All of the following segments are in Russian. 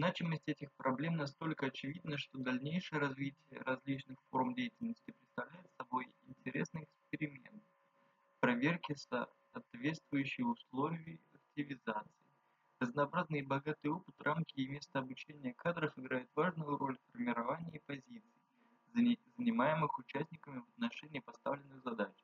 Значимость этих проблем настолько очевидна, что дальнейшее развитие различных форм деятельности представляет собой интересный эксперимент проверки соответствующих условий активизации. Разнообразный и богатый опыт, рамки и место обучения кадров играют важную роль в формировании позиций, занимаемых участниками в отношении поставленных задач.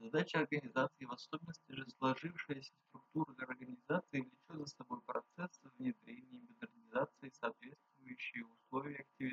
Задача организации, в особенности же сложившаяся структура организации, влечет за собой